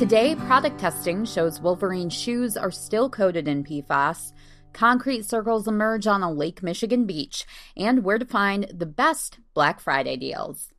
Today, product testing shows Wolverine shoes are still coated in PFAS, concrete circles emerge on a Lake Michigan beach, and where to find the best Black Friday deals.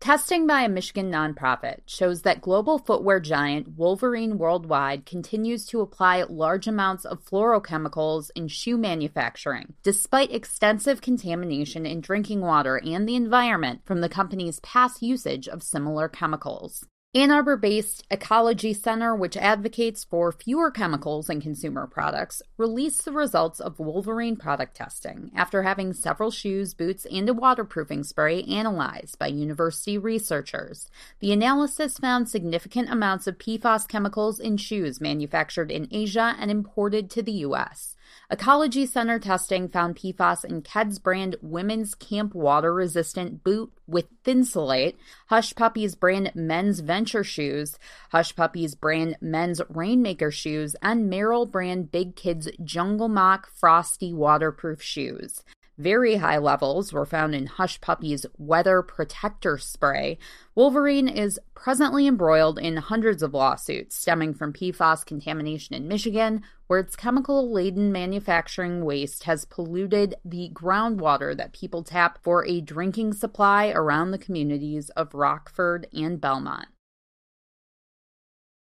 Testing by a Michigan nonprofit shows that global footwear giant Wolverine Worldwide continues to apply large amounts of fluorochemicals in shoe manufacturing, despite extensive contamination in drinking water and the environment from the company's past usage of similar chemicals. Ann Arbor based Ecology Center, which advocates for fewer chemicals in consumer products, released the results of Wolverine product testing after having several shoes, boots, and a waterproofing spray analyzed by university researchers. The analysis found significant amounts of PFAS chemicals in shoes manufactured in Asia and imported to the U.S. Ecology Center testing found PFAS in Keds brand women's camp water resistant boot with Thinsulate, Hush Puppies brand men's venture shoes, Hush Puppies brand men's rainmaker shoes, and Merrell brand big kids jungle Moc frosty waterproof shoes. Very high levels were found in Hush Puppies Weather Protector Spray. Wolverine is presently embroiled in hundreds of lawsuits stemming from PFAS contamination in Michigan, where its chemical laden manufacturing waste has polluted the groundwater that people tap for a drinking supply around the communities of Rockford and Belmont.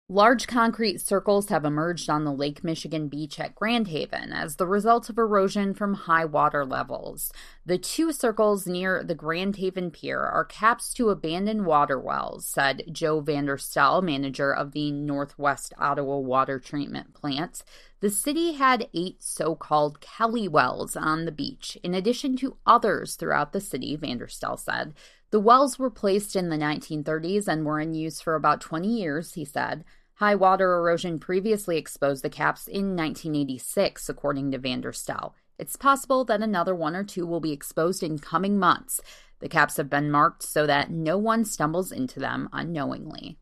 Large concrete circles have emerged on the Lake Michigan beach at Grand Haven as the result of erosion from high water levels. The two circles near the Grand Haven Pier are caps to abandoned water wells, said Joe Vanderstel, manager of the Northwest Ottawa Water Treatment Plant. The city had eight so called Kelly wells on the beach, in addition to others throughout the city, Vanderstel said. The wells were placed in the 1930s and were in use for about 20 years, he said. High water erosion previously exposed the caps in 1986, according to Van der Vanderstel. It's possible that another one or two will be exposed in coming months. The caps have been marked so that no one stumbles into them unknowingly.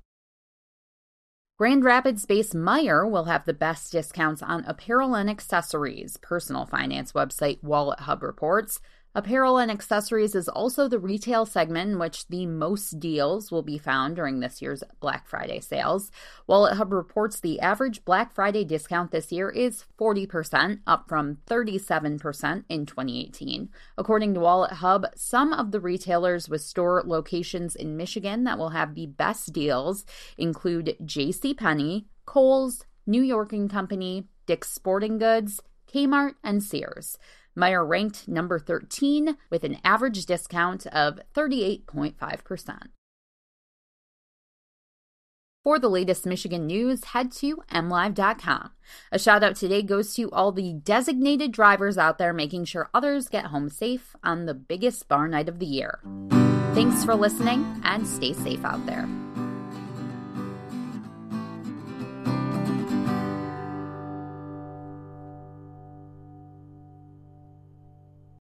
Grand Rapids based Meijer will have the best discounts on apparel and accessories, personal finance website Wallet Hub reports. Apparel and accessories is also the retail segment in which the most deals will be found during this year's Black Friday sales. Wallet Hub reports the average Black Friday discount this year is 40%, up from 37% in 2018. According to Wallet Hub, some of the retailers with store locations in Michigan that will have the best deals include J.C. Penney, Kohl's, New York and Company, Dick's Sporting Goods, Kmart, and Sears. Meijer ranked number 13 with an average discount of 38.5%. For the latest Michigan news, head to mlive.com. A shout out today goes to all the designated drivers out there making sure others get home safe on the biggest bar night of the year. Thanks for listening and stay safe out there.